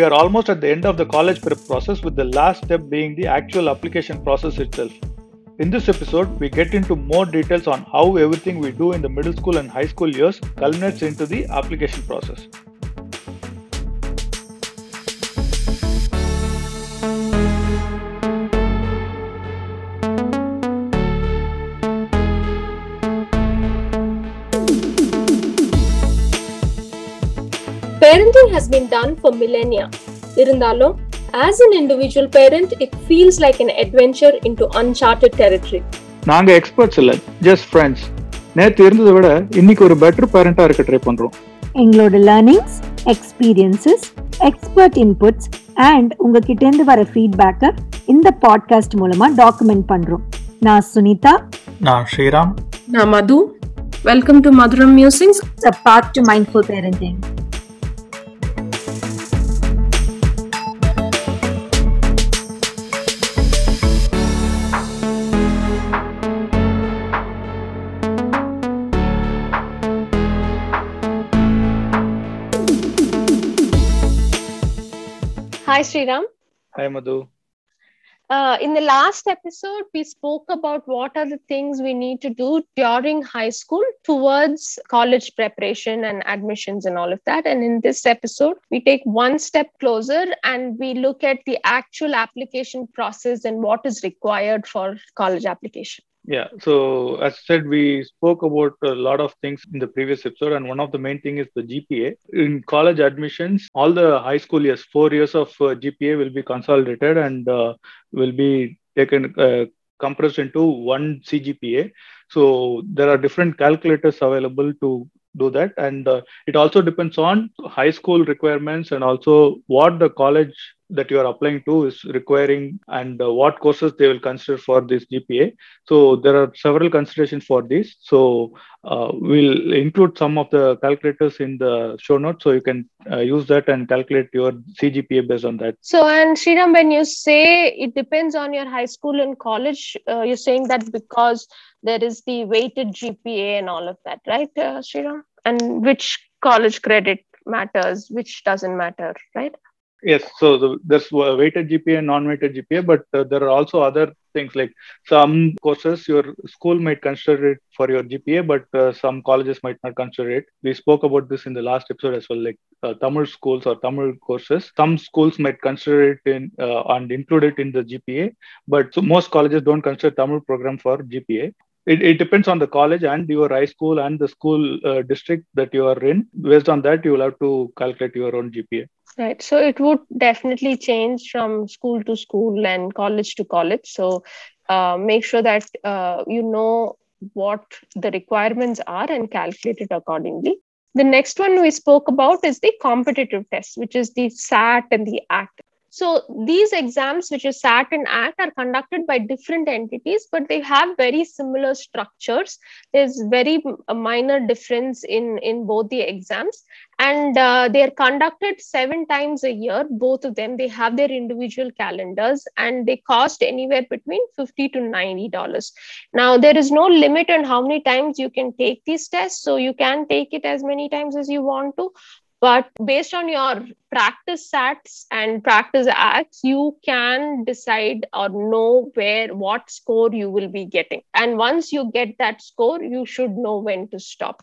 we are almost at the end of the college prep process, with the last step being the actual application process itself. In this episode, we get into more details on how everything we do in the middle school and high school years culminates into the application process. Parenting has been done for millennia. இருந்தாலும் as an individual parent, it feels like an adventure into uncharted territory. நாங்க experts இல்ல just friends நேத்து இருந்ததை விட இன்னைக்கு ஒரு better பேரண்டா இருக்க try பண்றோம் எங்களோட learnings experiences expert inputs and உங்ககிட்ட இருந்து வர ஃபீட்பேக்கை இந்த பாட்காஸ்ட் மூலமா டாக்குமெண்ட் பண்றோம் நான் சுனிதா நான் Sriram Madhu, welcome to Madhuram Musings. a path to mindful parenting Hi, Sriram. Hi, Madhu. Uh, in the last episode, we spoke about what are the things we need to do during high school towards college preparation and admissions and all of that. And in this episode, we take one step closer and we look at the actual application process and what is required for college application. Yeah. So as said, we spoke about a lot of things in the previous episode, and one of the main thing is the GPA. In college admissions, all the high school years, four years of uh, GPA will be consolidated and uh, will be taken uh, compressed into one CGPA. So there are different calculators available to do that, and uh, it also depends on high school requirements and also what the college that you are applying to is requiring and uh, what courses they will consider for this GPA. So there are several considerations for this. So uh, we'll include some of the calculators in the show notes, so you can uh, use that and calculate your CGPA based on that. So, and Sriram, when you say it depends on your high school and college, uh, you're saying that because there is the weighted GPA and all of that, right, uh, Sriram? And which college credit matters, which doesn't matter, right? Yes, so the, there's weighted GPA and non-weighted GPA, but uh, there are also other things like some courses your school might consider it for your GPA, but uh, some colleges might not consider it. We spoke about this in the last episode as well, like uh, Tamil schools or Tamil courses. Some schools might consider it in uh, and include it in the GPA, but so most colleges don't consider Tamil program for GPA. It, it depends on the college and your high school and the school uh, district that you are in. Based on that, you will have to calculate your own GPA. Right. So it would definitely change from school to school and college to college. So uh, make sure that uh, you know what the requirements are and calculate it accordingly. The next one we spoke about is the competitive test, which is the SAT and the ACT. So these exams, which is SAT and ACT, are conducted by different entities, but they have very similar structures. There's very minor difference in in both the exams, and uh, they are conducted seven times a year. Both of them, they have their individual calendars, and they cost anywhere between fifty to ninety dollars. Now there is no limit on how many times you can take these tests, so you can take it as many times as you want to but based on your practice sats and practice acts you can decide or know where what score you will be getting. And once you get that score you should know when to stop.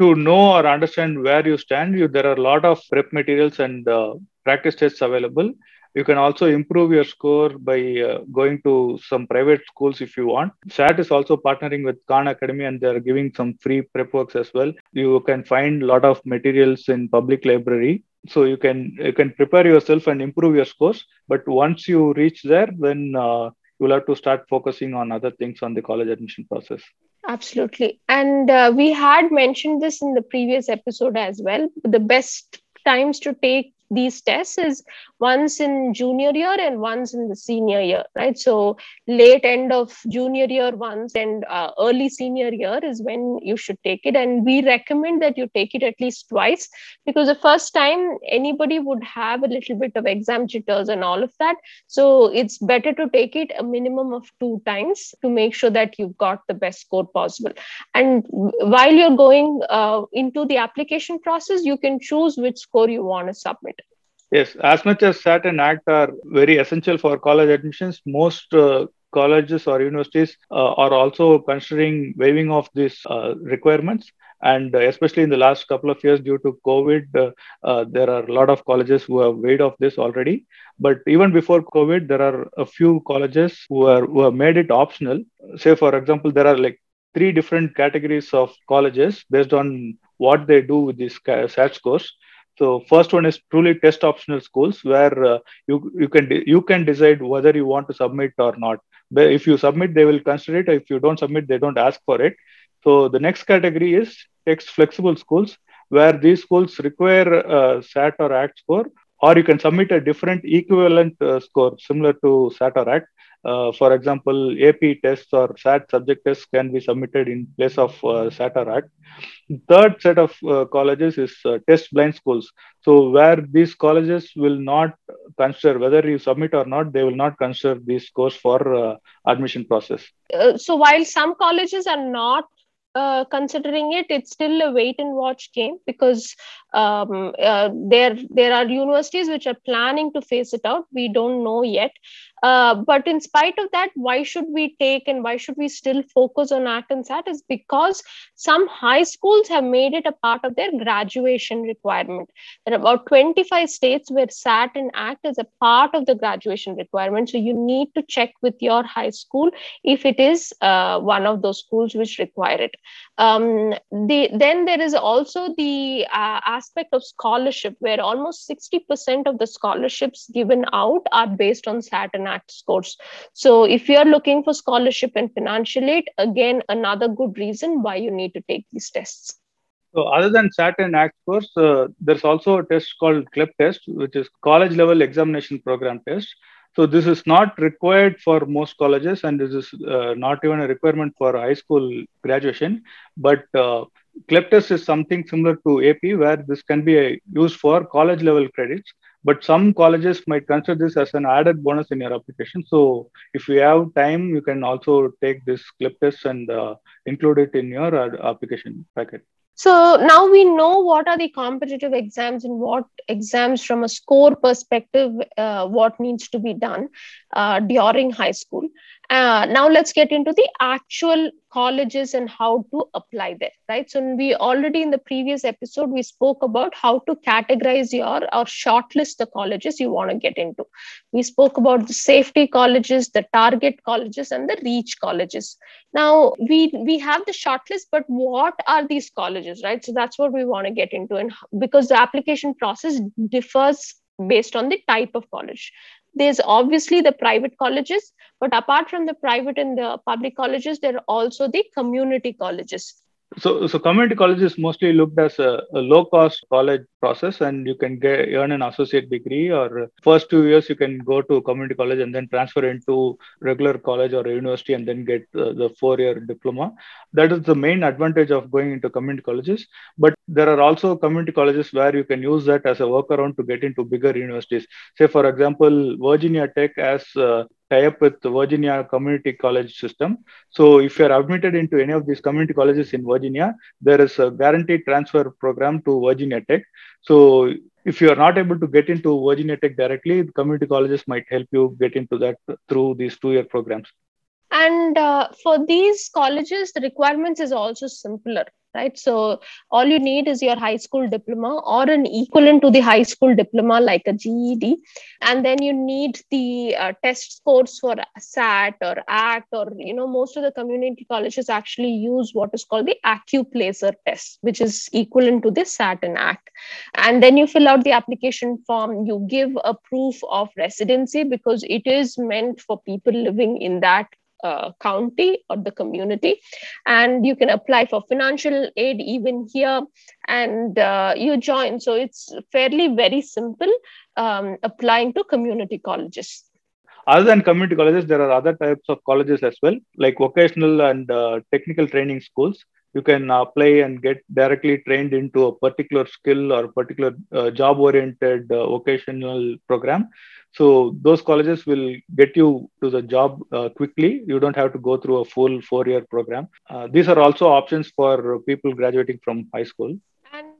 To know or understand where you stand you there are a lot of prep materials and uh, practice tests available you can also improve your score by uh, going to some private schools if you want. SAT is also partnering with Khan Academy and they're giving some free prep works as well. You can find a lot of materials in public library. So you can you can prepare yourself and improve your scores. But once you reach there, then uh, you'll have to start focusing on other things on the college admission process. Absolutely. And uh, we had mentioned this in the previous episode as well. The best times to take these tests is once in junior year and once in the senior year right? So late end of junior year once and uh, early senior year is when you should take it. And we recommend that you take it at least twice because the first time anybody would have a little bit of exam jitters and all of that. So it's better to take it a minimum of two times to make sure that you've got the best score possible. And while you're going uh, into the application process you can choose which score you want to submit Yes, as much as SAT and ACT are very essential for college admissions, most uh, colleges or universities uh, are also considering waiving off these uh, requirements. And especially in the last couple of years, due to COVID, uh, uh, there are a lot of colleges who have waived off this already. But even before COVID, there are a few colleges who, are, who have made it optional. Say, for example, there are like three different categories of colleges based on what they do with these SAT scores. So first one is truly test optional schools where uh, you you can you can decide whether you want to submit or not. But if you submit, they will consider it. If you don't submit, they don't ask for it. So the next category is test flexible schools where these schools require uh, SAT or ACT score, or you can submit a different equivalent uh, score similar to SAT or ACT. Uh, for example, AP tests or SAT subject tests can be submitted in place of uh, SAT or ACT. Third set of uh, colleges is uh, test blind schools. So where these colleges will not consider whether you submit or not, they will not consider these scores for uh, admission process. So while some colleges are not uh, considering it, it's still a wait and watch game because um, uh, there there are universities which are planning to phase it out. We don't know yet, uh, but in spite of that, why should we take and why should we still focus on ACT and SAT is because some high schools have made it a part of their graduation requirement. There are about 25 states where SAT and ACT is a part of the graduation requirement. So you need to check with your high school if it is uh, one of those schools which require it. Um, the, then there is also the uh, aspect of scholarship where almost 60% of the scholarships given out are based on SAT and ACT scores. So if you're looking for scholarship and financial aid, again, another good reason why you need to take these tests. So other than SAT and ACT scores, uh, there's also a test called CLEP test, which is college level examination program test. So this is not required for most colleges, and this is uh, not even a requirement for high school graduation. But uh, test is something similar to AP, where this can be used for college level credits. But some colleges might consider this as an added bonus in your application. So if you have time, you can also take this CLEP test and uh, include it in your uh, application packet. So now we know what are the competitive exams and what exams from a score perspective, uh, what needs to be done uh, during high school. Uh, now let's get into the actual colleges and how to apply there, right? So we already in the previous episode, we spoke about how to categorize your or shortlist the colleges you want to get into. We spoke about the safety colleges, the target colleges, and the reach colleges. Now we we have the shortlist, but what are these colleges, right? So that's what we want to get into, and because the application process differs based on the type of college there's obviously the private colleges but apart from the private and the public colleges there are also the community colleges so, so community college is mostly looked as a, a low-cost college process, and you can get earn an associate degree. Or first two years, you can go to community college and then transfer into regular college or university, and then get uh, the four-year diploma. That is the main advantage of going into community colleges. But there are also community colleges where you can use that as a workaround to get into bigger universities. Say, for example, Virginia Tech has uh, tie up with the Virginia Community College system. So if you're admitted into any of these community colleges in Virginia, there is a guaranteed transfer program to Virginia Tech. So if you are not able to get into Virginia Tech directly, community colleges might help you get into that through these two-year programs. And uh, for these colleges, the requirements is also simpler right? So all you need is your high school diploma or an equivalent to the high school diploma like a ged and then you need the uh, test scores for sat or act or you know most of the community colleges actually use what is called the accuplacer test which is equivalent to the sat and act and then you fill out the application form. You give a proof of residency because it is meant for people living in that uh, county or the community. And you can apply for financial aid even here. And uh, you join. So it's fairly very simple um, applying to community colleges. Other than community colleges there are other types of colleges as well like vocational and uh, technical training schools you can apply and get directly trained into a particular skill or particular uh, job oriented uh, vocational program. So those colleges will get you to the job uh, quickly. You don't have to go through a full four year program. Uh, these are also options for people graduating from high school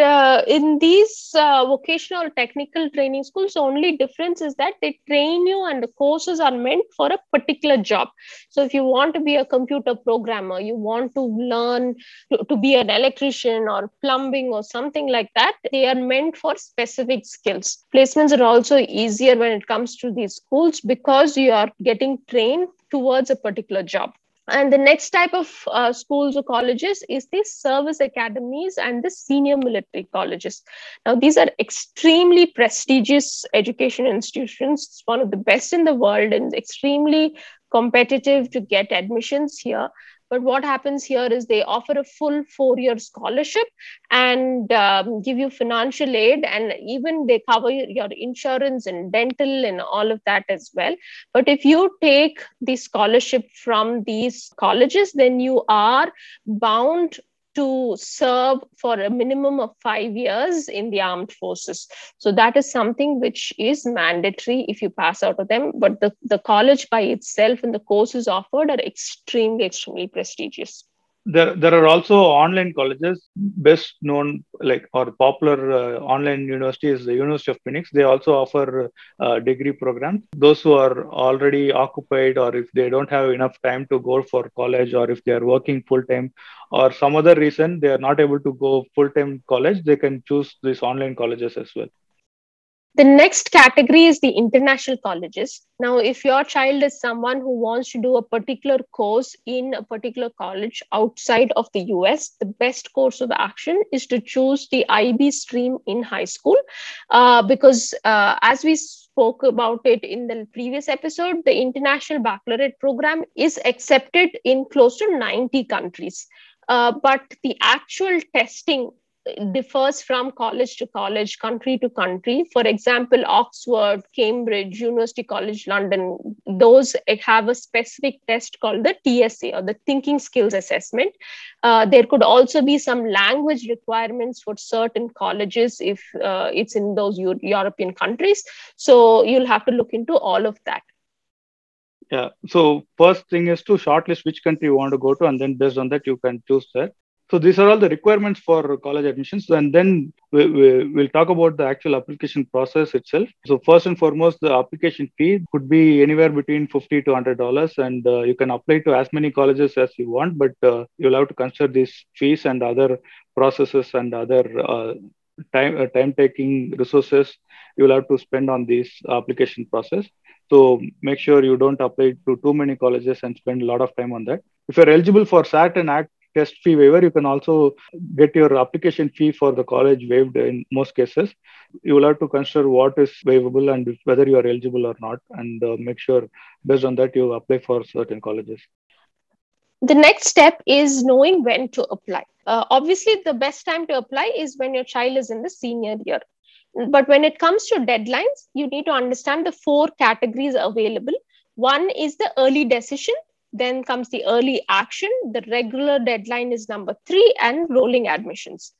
uh, in these uh, vocational technical training schools, the only difference is that they train you and the courses are meant for a particular job. So, if you want to be a computer programmer, you want to learn to, to be an electrician or plumbing or something like that, they are meant for specific skills. Placements are also easier when it comes to these schools because you are getting trained towards a particular job. And the next type of uh, schools or colleges is the service academies and the senior military colleges. Now, these are extremely prestigious education institutions. It's one of the best in the world and extremely competitive to get admissions here. But what happens here is they offer a full four year scholarship and um, give you financial aid, and even they cover your insurance and dental and all of that as well. But if you take the scholarship from these colleges, then you are bound to serve for a minimum of five years in the armed forces. So that is something which is mandatory if you pass out of them. But the, the college by itself and the courses offered are extremely, extremely prestigious there there are also online colleges best known like or popular uh, online university is the university of phoenix. They also offer uh, degree programs. Those who are already occupied or if they don't have enough time to go for college or if they are working full time or some other reason they are not able to go full time college they can choose these online colleges as well the next category is the international colleges. Now, if your child is someone who wants to do a particular course in a particular college outside of the US, the best course of action is to choose the IB stream in high school. Uh, because uh, as we spoke about it in the previous episode, the International Baccalaureate program is accepted in close to 90 countries. Uh, but the actual testing differs from college to college, country to country. For example, Oxford, Cambridge, University College London, those have a specific test called the TSA or the Thinking Skills Assessment. Uh, there could also be some language requirements for certain colleges if uh, it's in those Euro- European countries. So you'll have to look into all of that. Yeah. So first thing is to shortlist which country you want to go to, and then based on that you can choose that. So these are all the requirements for college admissions, and then we, will talk about the actual application process itself. So first and foremost, the application fee could be anywhere between fifty to hundred dollars, and uh, you can apply to as many colleges as you want, but uh, you'll have to consider these fees and other processes and other uh, time uh, time taking resources you will have to spend on this application process. So make sure you don't apply to too many colleges and spend a lot of time on that. If you're eligible for SAT and ACT test fee waiver, you can also get your application fee for the college waived in most cases. You will have to consider what is waivable and whether you are eligible or not, and uh, make sure based on that you apply for certain colleges. The next step is knowing when to apply. Uh, obviously, the best time to apply is when your child is in the senior year. But when it comes to deadlines, you need to understand the four categories available. One is the early decision, then comes the early action. The regular deadline is number three, and rolling admissions.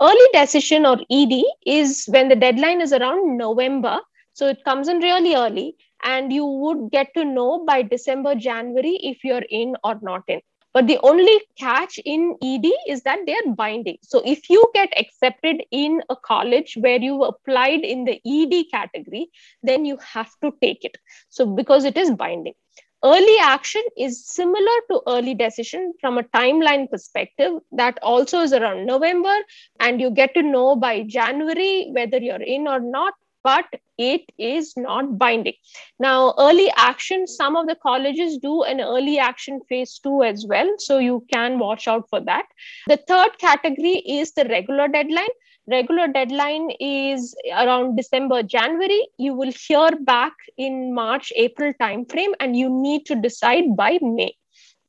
Early decision or ED is when the deadline is around November. So it comes in really early, and you would get to know by December, January if you're in or not in. But the only catch in ED is that they're binding. So if you get accepted in a college where you applied in the ED category, then you have to take it. So because it is binding early action is similar to early decision from a timeline perspective. That also is around november and you get to know by january whether you're in or not but it is not binding. Now early action some of the colleges do an early action phase 2 as well so you can watch out for that. The third category is the regular deadline. Regular deadline is around december january. You will hear back in march april timeframe and you need to decide by may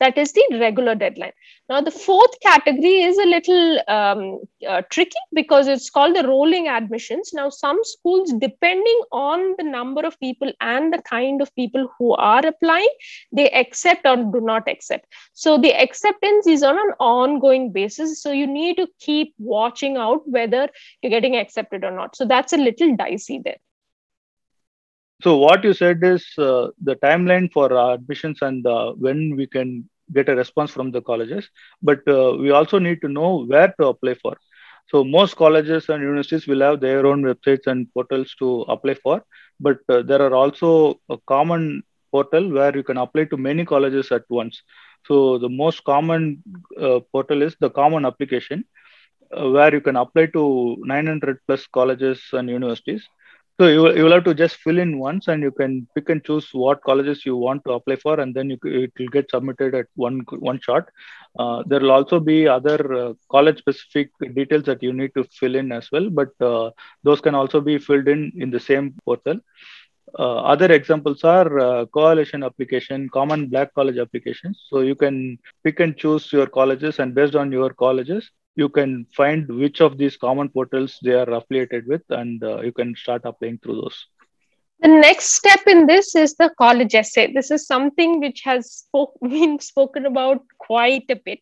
that is the regular deadline. Now the fourth category is a little um, uh, tricky because it's called the rolling admissions. Now some schools depending on the number of people and the kind of people who are applying they accept or do not accept. So the acceptance is on an ongoing basis. So you need to keep watching out whether you're getting accepted or not. So that's a little dicey there. So what you said is uh, the timeline for admissions and uh, when we can get a response from the colleges, but uh, we also need to know where to apply for. So most colleges and universities will have their own websites and portals to apply for, but uh, there are also a common portal where you can apply to many colleges at once. So the most common uh, portal is the common application, uh, where you can apply to 900 plus colleges and universities. So you, you will have to just fill in once, and you can pick and choose what colleges you want to apply for, and then you, it will get submitted at one one shot. Uh, there will also be other uh, college specific details that you need to fill in as well, but uh, those can also be filled in in the same portal. Uh, other examples are uh, coalition application, common black college applications. So you can pick and choose your colleges, and based on your colleges, you can find which of these common portals they are affiliated with, and uh, you can start applying through those. The next step in this is the college essay. This is something which has spoke, been spoken about quite a bit.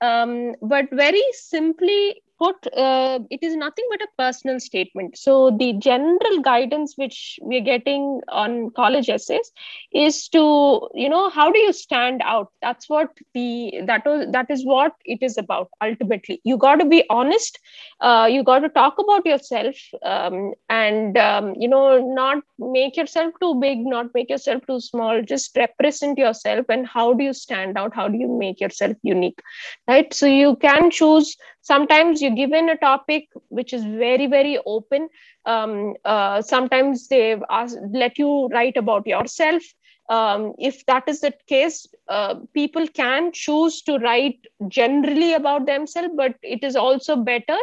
Um, but very simply, uh, it is nothing but a personal statement. So the general guidance which we're getting on college essays is to, you know, how do you stand out? That's what the that was that is what it is about. Ultimately, you got to be honest. Uh, you got to talk about yourself, um, and um, you know, not make yourself too big, not make yourself too small. Just represent yourself, and how do you stand out? How do you make yourself unique? Right. So you can choose sometimes you're given a topic which is very very open um, uh, sometimes they ask, let you write about yourself um, if that is the case uh, people can choose to write generally about themselves but it is also better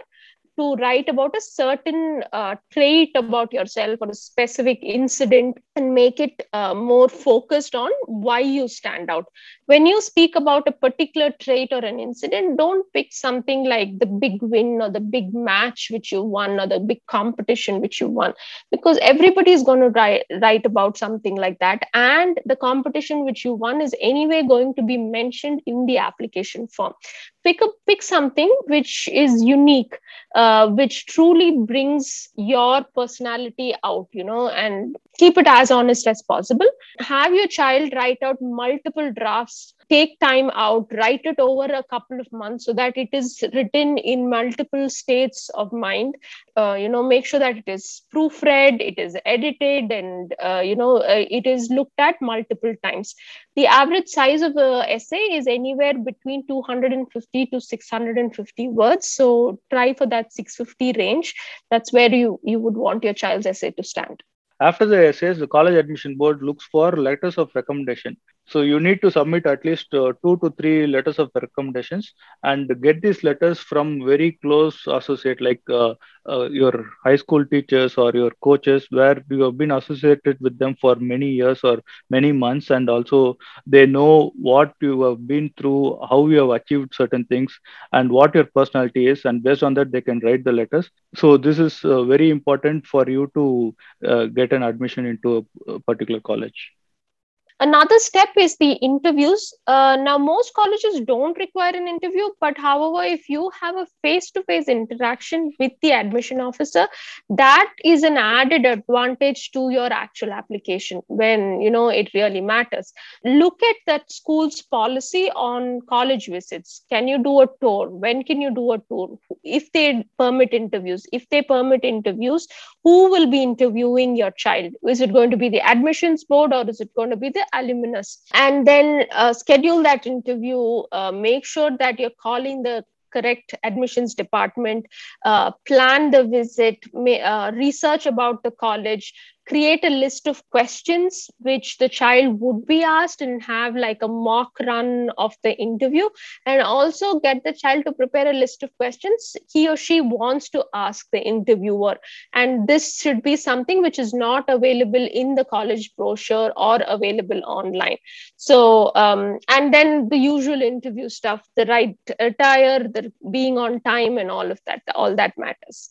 to write about a certain uh, trait about yourself or a specific incident and make it uh, more focused on why you stand out. When you speak about a particular trait or an incident, don't pick something like the big win or the big match which you won or the big competition which you won, because everybody is going to write, write about something like that. And the competition which you won is anyway going to be mentioned in the application form. Pick, a, pick something which is unique uh, which truly brings your personality out you know and keep it as honest as possible have your child write out multiple drafts take time out write it over a couple of months so that it is written in multiple states of mind. Uh, you know make sure that it is proofread it is edited and uh, you know uh, it is looked at multiple times. The average size of a essay is anywhere between 250 to 650 words. So try for that 650 range. That's where you you would want your child's essay to stand. After the essays the college admission board looks for letters of recommendation so you need to submit at least uh, two to three letters of recommendations and get these letters from very close associate like uh, uh, your high school teachers or your coaches where you have been associated with them for many years or many months. And also they know what you have been through how you have achieved certain things and what your personality is. And based on that they can write the letters. So this is uh, very important for you to uh, get an admission into a, a particular college Another step is the interviews. Uh, now, most colleges don't require an interview, but however, if you have a face to face interaction with the admission officer, that is an added advantage to your actual application when you know it really matters. Look at that school's policy on college visits. Can you do a tour? When can you do a tour? If they permit interviews, if they permit interviews, who will be interviewing your child? Is it going to be the admissions board or is it going to be the alumnus. And then uh, schedule that interview uh, make sure that you're calling the correct admissions department uh, plan the visit may, uh, research about the college create a list of questions which the child would be asked and have like a mock run of the interview and also get the child to prepare a list of questions he or she wants to ask the interviewer. And this should be something which is not available in the college brochure or available online. So um, and then the usual interview stuff the right attire the being on time and all of that all that matters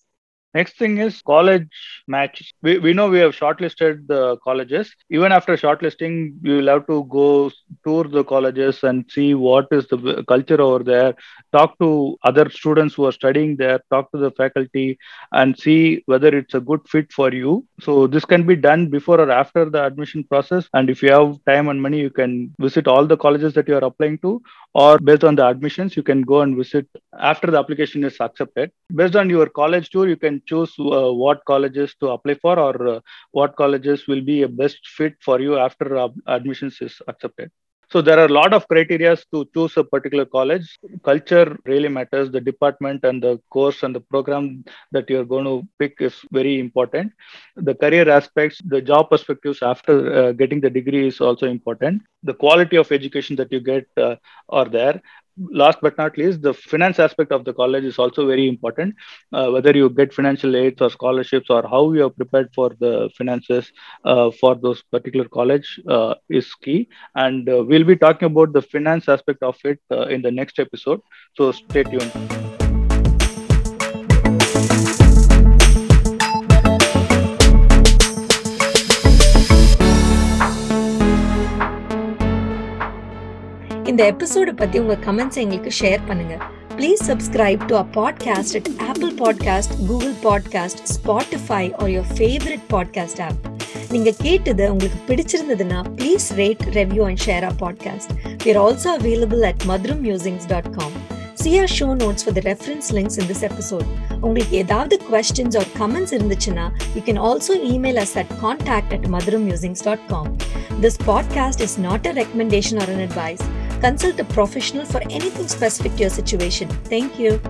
Next thing is college match. We, we know we have shortlisted the colleges. Even after shortlisting, you will have to go tour the colleges and see what is the culture over there, talk to other students who are studying there, talk to the faculty, and see whether it's a good fit for you. So, this can be done before or after the admission process. And if you have time and money, you can visit all the colleges that you are applying to, or based on the admissions, you can go and visit after the application is accepted. Based on your college tour, you can choose uh, what colleges to apply for or uh, what colleges will be a best fit for you after admissions is accepted. So there are a lot of criteria to choose a particular college. Culture really matters. The department and the course and the program that you're going to pick is very important. The career aspects, the job perspectives after uh, getting the degree is also important. The quality of education that you get uh, are there last but not least, the finance aspect of the college is also very important. Uh, whether you get financial aids or scholarships or how you are prepared for the finances uh, for those particular college uh, is key. And uh, we'll be talking about the finance aspect of it uh, in the next episode. So stay tuned. இந்த episode பற்றி உங்கள் comments எங்களுக்கு share பண்ணுங்க. Please subscribe to a podcast at Apple podcast Google podcast Spotify or your favourite podcast app நீங்கள் கேட்டது உங்களுக்கு பிடிச்சிருந்ததுன்னா please rate review and share our podcast we're are also available at Madhuram musings dot com see our show notes for the reference links in this episode உங்களுக்கு ஏதாவது questions or comments இருந்துச்சுன்னா you can also email us at contact at Madhuram musings dot com this podcast is not a recommendation or an advice Consult a professional for anything specific to your situation. Thank you.